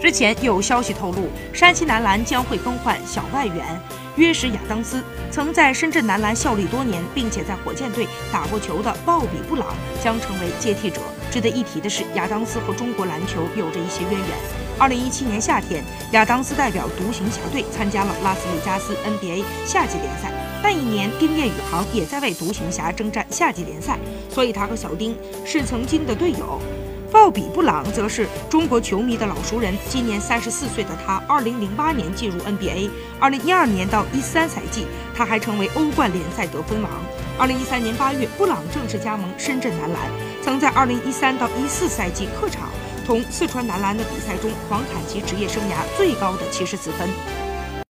之前有消息透露，山西男篮将会更换小外援约什亚当斯。曾在深圳男篮效力多年，并且在火箭队打过球的鲍比布朗将成为接替者。值得一提的是，亚当斯和中国篮球有着一些渊源。二零一七年夏天，亚当斯代表独行侠队参加了拉斯维加斯 NBA 夏季联赛。那一年，丁彦雨航也在为独行侠征战夏季联赛，所以他和小丁是曾经的队友。鲍比·布朗则是中国球迷的老熟人。今年三十四岁的他，二零零八年进入 NBA，二零一二年到一三赛季，他还成为欧冠联赛得分王。二零一三年八月，布朗正式加盟深圳男篮，曾在二零一三到一四赛季客场同四川男篮的比赛中，狂砍其职业生涯最高的七十四分。